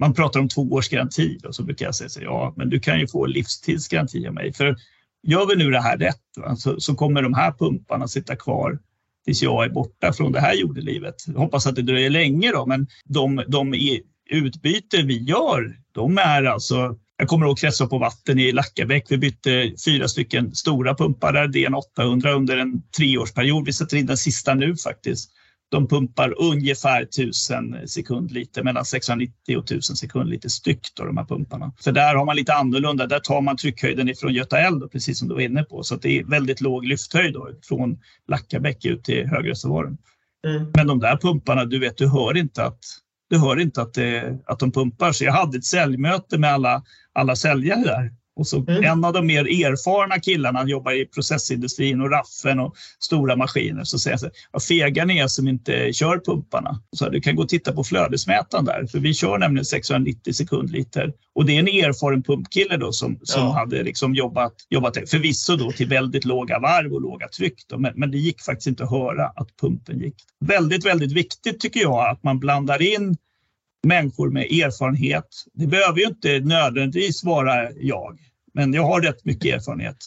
[SPEAKER 3] man pratar om två års garanti och så brukar jag säga så, ja, men du kan ju få livstidsgaranti av mig. För gör vi nu det här rätt va, så, så, kommer de här pumparna sitta kvar tills jag är borta från det här jordelivet. Jag hoppas att det dröjer länge då, men de, de utbyte vi gör, de är alltså jag kommer ihåg kretslopp på vatten i Lackabäck. Vi bytte fyra stycken stora pumpar där, DN 800 under en treårsperiod. Vi sätter in den sista nu faktiskt de pumpar ungefär 1000 sekundliter, mellan 690 och 1000 sekundliter styck, då, de här pumparna. För där har man lite annorlunda, där tar man tryckhöjden ifrån Göta älv, precis som du var inne på. Så det är väldigt låg lyfthöjd då, från Lackabäck ut till högreservoaren. Mm. Men de där pumparna, du vet, du hör inte att du hör inte att, det, att de pumpar. Så jag hade ett säljmöte med alla, alla säljare där och så mm. En av de mer erfarna killarna jobbar i processindustrin och raffen och stora maskiner. Så säger jag så här, vad fega ni är som inte kör pumparna. Så här, du kan gå och titta på flödesmätaren där, för vi kör nämligen 690 sekundliter. Och det är en erfaren pumpkille då som, som ja. hade liksom jobbat, jobbat förvisso då till väldigt låga varv och låga tryck. Då, men, men det gick faktiskt inte att höra att pumpen gick. Väldigt, väldigt viktigt tycker jag att man blandar in människor med erfarenhet. Det behöver ju inte nödvändigtvis vara jag men jag har rätt mycket erfarenhet.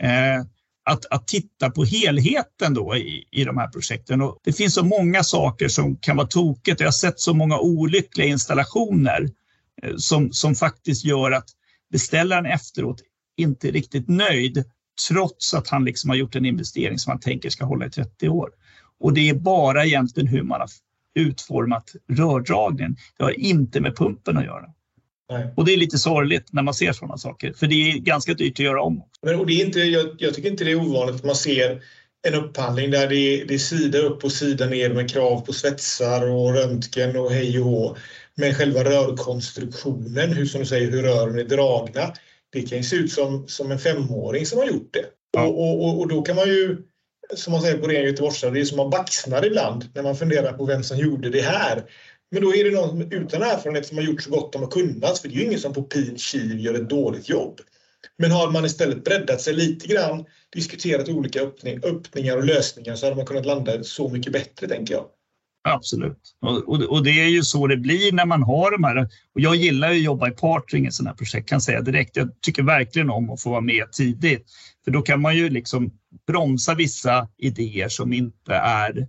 [SPEAKER 3] Eh, att, att titta på helheten då i, i de här projekten. Och det finns så många saker som kan vara tokigt. Jag har sett så många olyckliga installationer eh, som, som faktiskt gör att beställaren efteråt inte riktigt nöjd trots att han liksom har gjort en investering som han tänker ska hålla i 30 år. Och det är bara egentligen hur man har utformat rördragningen. Det har inte med pumpen att göra. Nej. Och det är lite sorgligt när man ser sådana saker, för det är ganska dyrt att göra om.
[SPEAKER 2] Men, och det är inte, jag, jag tycker inte det är ovanligt att man ser en upphandling där det är, det är sida upp och sida ner med krav på svetsar och röntgen och hej och hå. Men själva rörkonstruktionen, hur, som du säger, hur rören är dragna, det kan ju se ut som, som en femåring som har gjort det. Ja. Och, och, och, då kan man ju, som man säger på ren göteborgska, det är som man baxnar ibland när man funderar på vem som gjorde det här. Men då är det någon utan erfarenhet som har gjort så gott de har kunnat, för det är ju ingen som på pin kiv gör ett dåligt jobb. Men har man istället breddat sig lite grann, diskuterat olika öppning, öppningar och lösningar så hade man kunnat landa så mycket bättre, tänker jag.
[SPEAKER 3] Absolut. Och, och, och, det är ju så det blir när man har de här. Och jag gillar att jobba i partring i sådana här projekt, kan säga direkt. Jag tycker verkligen om att få vara med tidigt. För då kan man ju liksom bromsa vissa idéer som inte är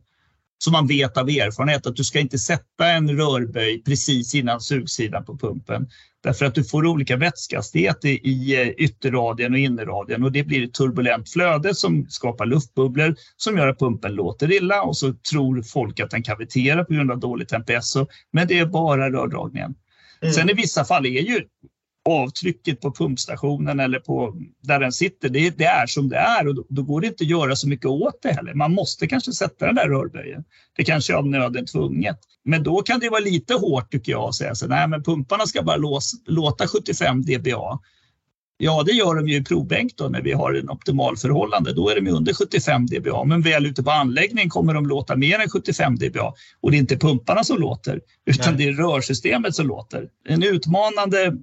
[SPEAKER 3] som man vet av erfarenhet att du ska inte sätta en rörböj precis innan sugsidan på pumpen. Därför att du får olika vätskehastighet i, eh, ytterradien och innerradien och det blir ett turbulent flöde som skapar luftbubblor som gör att pumpen låter illa och så tror folk att den kaviterar på grund av dåligt MPS. Men det är bara rördragningen. Mm. Sen i vissa fall är ju avtrycket på pumpstationen eller på där den sitter, det, det är som det är och då, då, går det inte att göra så mycket åt det heller. Man måste kanske sätta den där rörböjen. Det kanske är av nöden tvunget. Men då kan det vara lite hårt tycker jag att säga så nej men pumparna ska bara lås, låta 75 dBA. Ja, det gör de ju i provbänk då när vi har en optimal förhållande. Då är de under 75 dBA, men väl ute på anläggningen kommer de låta mer än 75 dBA. Och det är inte pumparna som låter, utan Nej. det är rörsystemet som låter. En utmanande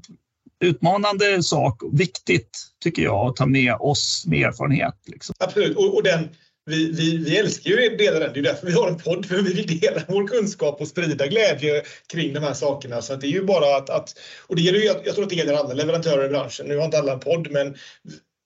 [SPEAKER 3] utmanande sak, viktigt tycker jag att ta med oss med erfarenhet. Liksom.
[SPEAKER 2] Absolut, och, och den, vi, vi, vi älskar ju att dela den. Det är därför vi har en podd, för vi vill dela vår kunskap och sprida glädje kring de här sakerna. Så det är ju bara att, att och det gäller ju, jag tror att det gäller alla leverantörer i branschen. Nu har inte alla en podd, men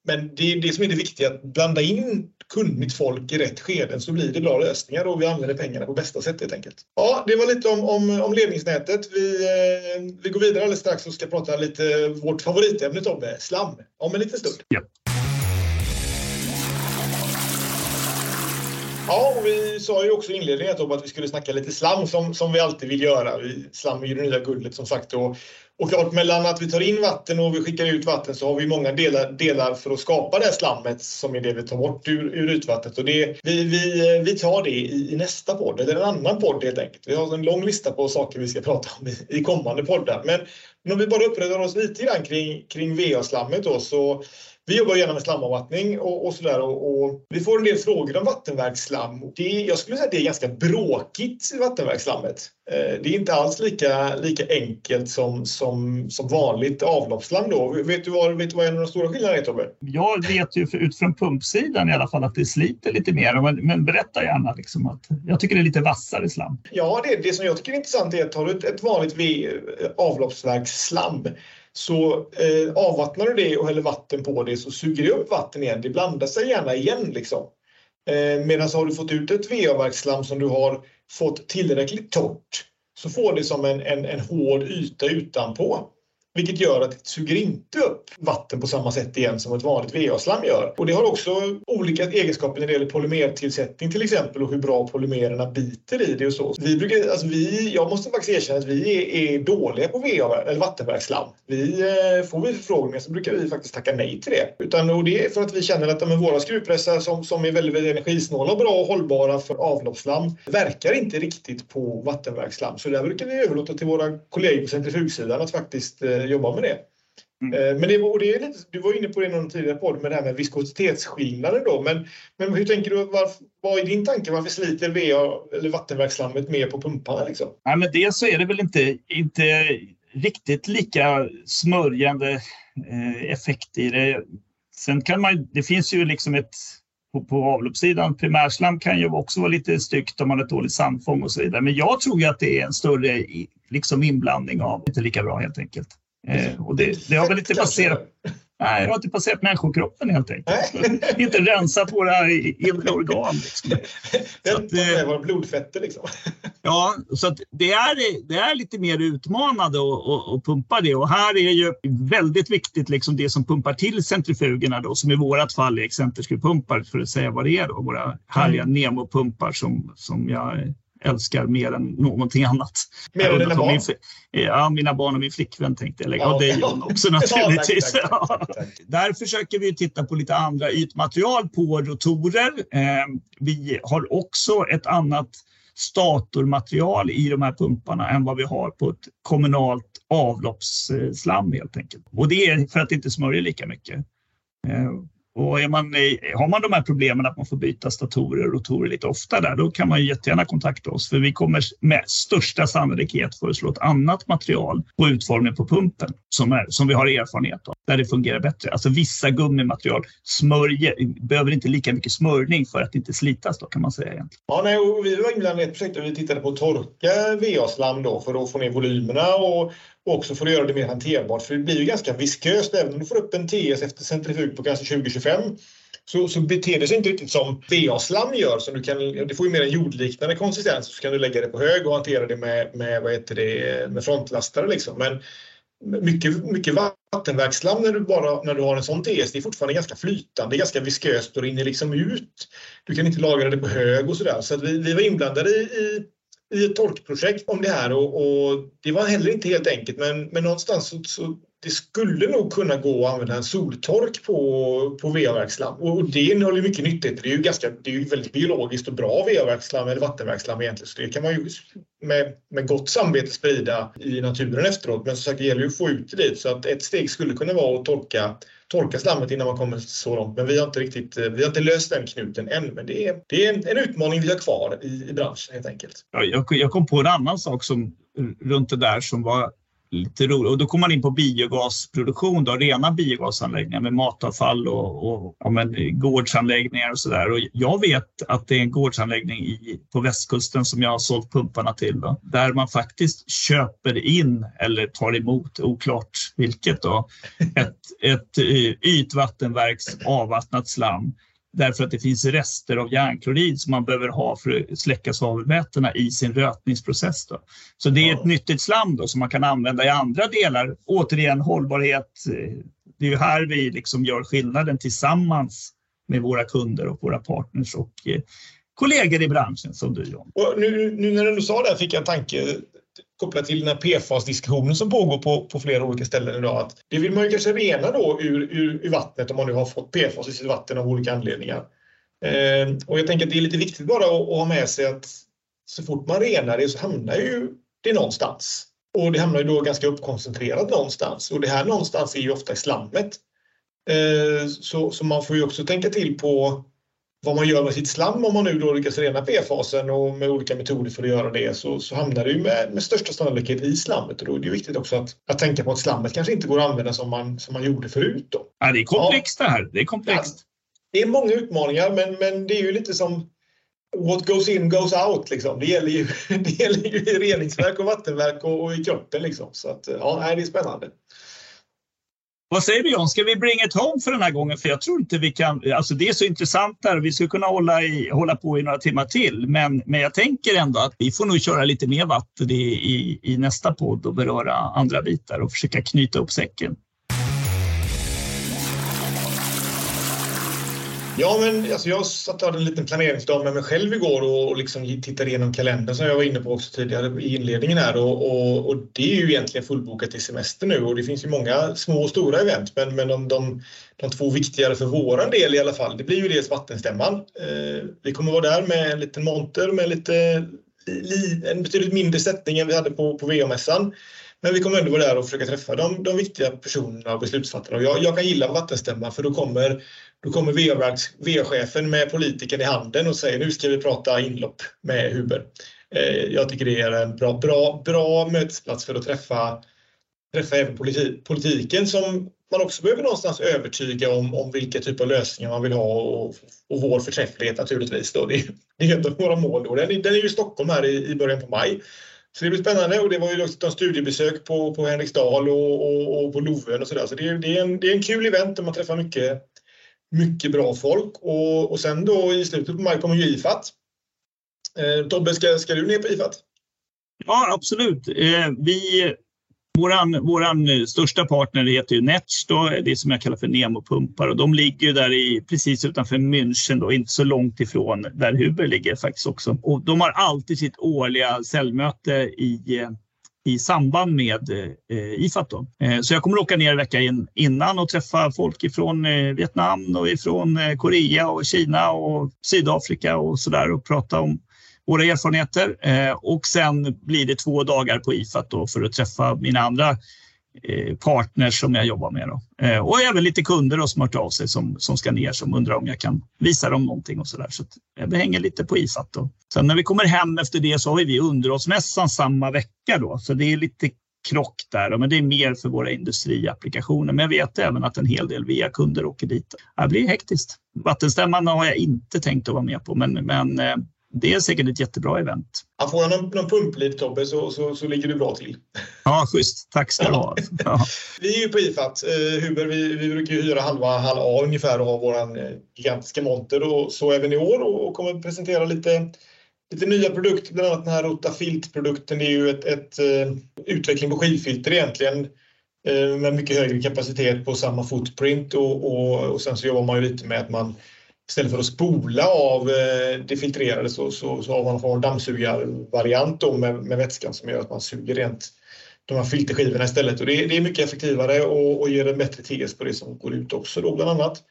[SPEAKER 2] men det är det som är det viktiga, att blanda in kunnigt folk i rätt skeden så blir det bra lösningar och vi använder pengarna på bästa sätt helt enkelt. Ja, det var lite om, om, om ledningsnätet. Vi, eh, vi går vidare alldeles strax och ska prata lite vårt favoritämne Tobbe, slam, om en liten stund. Ja. Ja, och vi sa ju också i inledningen att vi skulle snacka lite slam som, som vi alltid vill göra. Slam är ju det nya guldet som sagt. Och och klart, mellan att vi tar in vatten och vi skickar ut vatten så har vi många delar, delar för att skapa det här slammet som är det vi tar bort ur, ur utvattnet. Och det, vi, vi, vi tar det i, i, nästa podd, eller en annan podd helt enkelt. Vi har en lång lista på saker vi ska prata om i, i kommande poddar. Men, men om vi bara upprättar oss lite grann kring, kring VA-slammet då så vi jobbar gärna med slamavvattning och, och sådär och, och, vi får en del frågor om vattenverksslam. Det, jag skulle säga att det är ganska bråkigt vattenverksslammet. Eh, det är inte alls lika, lika enkelt som, som, som vanligt avloppsslam. Då. Vet, du vad, vet du vad en av de stora skillnaderna är Tobbe?
[SPEAKER 3] Jag vet ju utifrån pumpsidan i alla fall att det sliter lite mer. Men, men berätta gärna. Liksom att jag tycker det är lite vassare slam.
[SPEAKER 2] Ja, det, det som jag tycker är intressant är att tar du ett, ett vanligt avloppsverksslam så eh, avvattnar du det och häller vatten på det så suger det upp vatten igen. Det blandar sig gärna igen liksom. Eh, Medan har du fått ut ett VA-verksslam som du har fått tillräckligt torrt så får det som en, en, en hård yta utanpå. Vilket gör att det suger inte upp vatten på samma sätt igen som ett vanligt VA-slam gör. Och det har också olika egenskaper när det gäller polymertillsättning till exempel och hur bra polymererna biter i det och så. Vi brukar, alltså vi, jag måste faktiskt erkänna att vi är, är dåliga på VA eller vattenverksslam. Vi, eh, får vi förfrågningar så brukar vi faktiskt tacka nej till det. Utan, och det är för att vi känner att men, våra skruvpressar som, som är väldigt, väldigt energisnåla och bra och hållbara för avloppsslam verkar inte riktigt på vattenverksslam. Så där brukar vi överlåta till våra kollegor på centrifugsidan att faktiskt eh, jobba med det. Mm. Eh, men det var, det är lite, du var inne på det i någon tidigare podd med det här med viskositetsskillnader då. Men, men hur tänker du, var, vad är din tanke? Varför sliter VA eller vattenverksslammet mer på pumparna? Liksom?
[SPEAKER 3] Ja, men dels så är det väl inte, inte riktigt lika smörjande eh, effekt i det. Sen kan man, det finns ju liksom ett på, på avloppssidan. Primärslam kan ju också vara lite styggt om man har ett dåligt sandfång och så vidare. Men jag tror ju att det är en större liksom inblandning av inte lika bra helt enkelt. Eh, och det, det har väl inte passerat Nej, det har inte passerat människokroppen helt enkelt. inte rensat våra inre organ. Liksom.
[SPEAKER 2] Med våra blodfetter liksom.
[SPEAKER 3] Ja, så att det, är, det är lite mer utmanande att, pumpa det och här är ju väldigt viktigt liksom det som pumpar till centrifugerna då, som i vårat fall är excenterskruvpumpar för att säga vad det är då, våra härliga mm. Nemo-pumpar som, som jag älskar mer än någonting annat.
[SPEAKER 2] Mer än dina barn? Min,
[SPEAKER 3] ja, mina barn och min flickvän tänkte jag lägga. Ja, och dig John också naturligtvis. ja, tack, tack, tack. Där försöker vi titta på lite andra ytmaterial på rotorer. Eh, vi har också ett annat statormaterial i de här pumparna än vad vi har på ett kommunalt avloppsslam helt enkelt. Och det är för att det inte smörjer lika mycket. Eh, och är man, har man de här problemen att man får byta statorer och rotorer lite ofta där, då kan man jättegärna kontakta oss för vi kommer med största sannolikhet föreslå ett annat material på utformningen på pumpen som, är, som vi har erfarenhet av, där det fungerar bättre. Alltså vissa gummimaterial smörjer, behöver inte lika mycket smörjning för att inte slitas då kan man säga. Egentligen.
[SPEAKER 2] Ja, nej, och vi var inblandade i ett projekt där vi tittade på att torka VA-slam då för att få ner volymerna och också för att göra det mer hanterbart. För det blir ju ganska visköst. Även om du får upp en TS efter centrifug på kanske 20-25 så, så beter det sig inte riktigt som VA-slam gör. Så du kan, det får ju mer en jordliknande konsistens. Så kan du lägga det på hög och hantera det med, med, vad heter det, med frontlastare. Liksom. Men mycket, mycket vattenverksslam när du, bara, när du har en sån TS, det är fortfarande ganska flytande, ganska visköst och rinner liksom ut. Du kan inte lagra det på hög och sådär. Så, så vi, vi var inblandade i, i i ett tolkprojekt om det här och, och, det var heller inte helt enkelt men, men någonstans så, så det skulle nog kunna gå att använda en soltork på, på VA-verkslam och det innehåller mycket nyttigheter. Det är ju, ganska, det är ju väldigt biologiskt och bra VA-verkslam eller vattenverkslam egentligen. Så det kan man ju med, med gott samvete sprida i naturen efteråt. Men som sagt det gäller ju att få ut det dit. Så att ett steg skulle kunna vara att torka torka slammet innan man kommer så långt. Men vi har inte riktigt eh, vi har inte löst den knuten än. Men det är, det är en, en utmaning vi har kvar i, i branschen helt enkelt.
[SPEAKER 3] Ja, jag, jag kom på en annan sak som, runt det där som var lite roligt. Och då kommer man in på biogasproduktion, då, rena biogasanläggningar med matavfall och, och ja, men, gårdsanläggningar och sådär. Jag vet att det är en gårdsanläggning i, på västkusten som jag har sålt pumparna till, då, där man faktiskt köper in eller tar emot, oklart vilket, då, ett, ett eh, ytvattenverks avvattnat slam därför att det finns rester av järnklorid som man behöver ha för att släcka svavelvätena i sin rötningsprocess. Då. Så det är ett nyttigt slam då, som man kan använda i andra delar. Återigen hållbarhet. Det är ju här vi liksom gör skillnaden tillsammans med våra kunder och våra partners och eh, kollegor i branschen som du John.
[SPEAKER 2] Och nu, nu när du sa det fick jag en tanke kopplat till den här PFAS-diskussionen som pågår på, på flera olika ställen idag. Att det vill man ju kanske rena då ur, ur, ur vattnet om man nu har fått PFAS i sitt vatten av olika anledningar. Eh, och jag tänker att det är lite viktigt bara att, att, ha med sig att så fort man renar det så hamnar ju det någonstans. Och det hamnar ju då ganska uppkoncentrerat någonstans och det här någonstans är ju ofta i slammet. Eh, så, så man får ju också tänka till på vad man gör med sitt slam om man nu då lyckas rena PFASen och med olika metoder för att göra det så, så hamnar det ju med, med största sannolikhet i slammet och då är det viktigt också att, att tänka på att slammet kanske inte går att använda som man, som man gjorde förut. Då.
[SPEAKER 3] Ja, det är komplext ja. det här. Det är komplext. Ja,
[SPEAKER 2] det är många utmaningar men, men det är ju lite som what goes in goes out. Liksom. Det, gäller ju, det gäller ju i reningsverk och vattenverk och, och i kroppen. Liksom. Så att, ja, det är spännande.
[SPEAKER 3] Vad säger du John, ska vi bring it home för den här gången? För jag tror inte vi kan, alltså det är så intressant där vi skulle kunna hålla, i, hålla på i några timmar till. Men, men jag tänker ändå att vi får nog köra lite mer vatten i, i, i nästa podd och beröra andra bitar och försöka knyta upp säcken.
[SPEAKER 2] Ja, men alltså jag satt och hade en liten planeringsdag med mig själv igår och, och liksom tittade igenom kalendern som jag var inne på också tidigare i inledningen här och, och, och, det är ju egentligen fullbokat i semester nu och det finns ju många små och stora event men, men de, de, de två viktigare för våran del i alla fall det blir ju dels vattenstämman. Eh, vi kommer vara där med en liten monter med lite, li, en betydligt mindre sättning än vi hade på, på VA-mässan. Men vi kommer ändå vara där och försöka träffa de, de viktiga personerna och beslutsfattarna. Jag, jag kan gilla vattenstämman för då kommer då kommer VA-chefen med politikern i handen och säger nu ska vi prata inlopp med Huber. Eh, jag tycker det är en bra, bra, bra mötesplats för att träffa, träffa även politiken som man också behöver någonstans övertyga om, om vilka typer av lösningar man vill ha och, och vår förträfflighet naturligtvis. Då. Det, det är ett av våra mål. Då. Den, är, den är ju i Stockholm här i, i början på maj. Så det blir spännande och det var ju också ett studiebesök på, på Henriksdal och, och, och på Lovön och sådär. Så det, det, är en, det är en kul event där man träffar mycket, mycket bra folk och, och sen då i slutet på maj kommer ju IFAT. Eh, Tobbe, ska, ska du ner på IFAT?
[SPEAKER 3] Ja, absolut. Eh, vi, våran, våran största partner heter ju Netsch, då, det som jag kallar för Nemo-pumpar. Och de ligger ju där i, precis utanför München, då, inte så långt ifrån där Huber ligger faktiskt också. Och de har alltid sitt årliga säljmöte i eh, i samband med eh, IFAT. Då. Eh, så jag kommer åka ner veckan in, innan och träffa folk ifrån eh, Vietnam och ifrån eh, Korea och Kina och Sydafrika och sådär och prata om våra erfarenheter. Eh, och sen blir det två dagar på IFAT då för att träffa mina andra Eh, partners som jag jobbar med. Då. Eh, och även lite kunder då som har hört av sig som, som ska ner som undrar om jag kan visa dem någonting och så där. Så jag hänger lite på IFAT. Då. Sen när vi kommer hem efter det så har vi underhållsmässan samma vecka då, så det är lite krock där, men det är mer för våra industriapplikationer. Men jag vet även att en hel del via-kunder åker dit. Det blir hektiskt. Vattenstämman har jag inte tänkt att vara med på, men, men eh, det är säkert ett jättebra event.
[SPEAKER 2] Ja, får jag någon, någon pumpliv Tobbe så, så, så ligger du bra till.
[SPEAKER 3] Ja, schysst. Tack ska du ha.
[SPEAKER 2] Ja. Vi är ju på IFAT. Uh, Huber, vi, vi brukar ju hyra halva hall A ungefär och ha vår uh, gigantiska monter och så även i år och, och kommer presentera lite lite nya produkter, bland annat den här Rotafilt-produkten. Det är ju ett, ett uh, utveckling på skivfilter egentligen med mycket högre kapacitet på samma footprint och, och, och sen så jobbar man ju lite med att man istället för att spola av eh, det filtrerade så, så, så har man en dammsugarvariant med, med vätskan som gör att man suger rent de här filterskivorna istället. Och det, det är mycket effektivare och, och ger en bättre TS på det som går ut också då bland annat.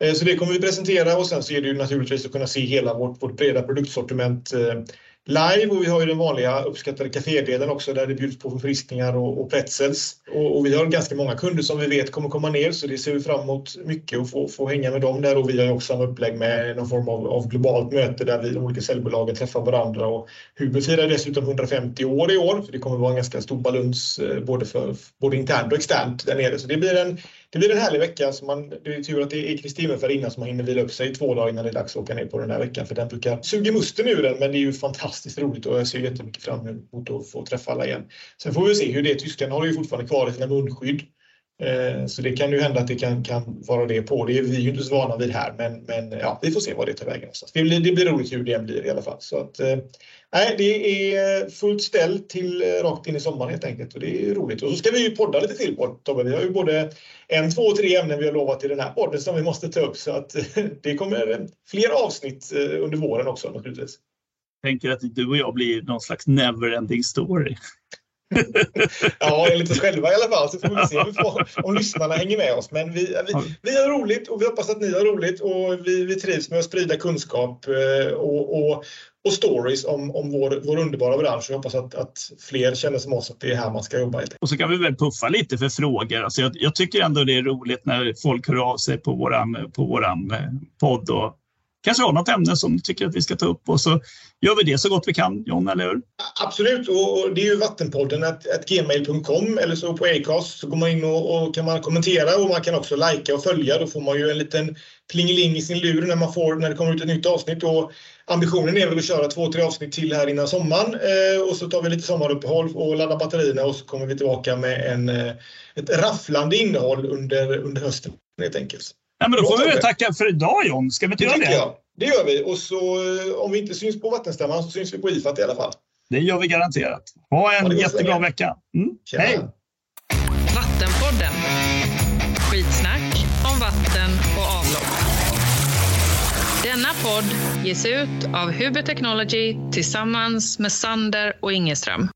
[SPEAKER 2] Eh, så det kommer vi presentera och sen så är det ju naturligtvis att kunna se hela vårt, vårt breda produktsortiment eh, live och vi har ju den vanliga uppskattade kafédelen också där det bjuds på förfriskningar och, och pretzels. Och, och, vi har ganska många kunder som vi vet kommer komma ner så det ser vi fram emot mycket och få, få hänga med dem där. Och vi har också samma upplägg med någon form av, av globalt möte där vi de olika säljbolagen träffar varandra. Och Huber firar dessutom 150 år i år så det kommer vara en ganska stor baluns eh, både, för, både internt och externt där nere. Så det blir en det blir en härlig vecka. Så man, det är tur att det är Kristi innan så man hinner vila upp sig två dagar innan det är dags att åka ner på den här veckan. För den brukar suga musten ur den, men det är ju fantastiskt roligt och jag ser jättemycket fram emot att få träffa alla igen. Sen får vi se hur det är. Tyskarna har ju fortfarande kvar sina munskydd. Eh, så det kan ju hända att det kan, kan vara det på. Det är vi ju inte så vana vid här, men, men ja, vi får se vad det tar vägen. Det blir, det blir roligt hur det än blir i alla fall. Så att, eh, Nej, det är eh, fullt ställt till eh, rakt in i sommaren helt enkelt och det är roligt. Och så ska vi ju podda lite till på Tobbe. Vi har ju både en, två och tre ämnen vi har lovat i den här podden som vi måste ta upp så att det kommer eh, fler avsnitt under våren också naturligtvis.
[SPEAKER 3] Jag tänker att du och jag blir någon slags never-ending story
[SPEAKER 2] ja, enligt oss själva i alla fall så får vi se får, om lyssnarna hänger med oss. Men vi, vi, vi har roligt och vi hoppas att ni har roligt och vi, vi trivs med att sprida kunskap eh, och, och, och stories om, om vår, vår underbara bransch. Jag hoppas att, att fler känner som oss att det är här man ska jobba.
[SPEAKER 3] Och så kan vi väl puffa lite för frågor. Alltså jag, jag tycker ändå det är roligt när folk hör av sig på våran, på våran eh, podd och kanske har något ämne som du tycker att vi ska ta upp och så gör vi det så gott vi kan, John, eller hur?
[SPEAKER 2] Absolut, och det är ju vattenpodden att, gmail.com eller så på Acast så går man in och, och, kan man kommentera och man kan också likea och följa. Då får man ju en liten plingeling i sin lur när, man får, när det kommer ut ett nytt avsnitt. Och ambitionen är väl att köra två, tre avsnitt till här innan sommaren eh, och så tar vi lite sommaruppehåll och laddar batterierna och så kommer vi tillbaka med en, eh, ett rafflande innehåll under, under hösten helt enkelt.
[SPEAKER 3] Ja, men då får vi väl tacka för idag John. Ska vi inte
[SPEAKER 2] det
[SPEAKER 3] göra det?
[SPEAKER 2] Jag. Det gör vi. Och så eh, om vi inte syns på vattenstämman så syns vi på IFAT i alla fall.
[SPEAKER 3] Det gör vi garanterat. Ha en ja, jättebra vecka. Mm. Hej!
[SPEAKER 1] Vattenpodden. Skitsnack om vatten och avlopp. Denna podd ges ut av Huber Technology tillsammans med Sander och Ingeström.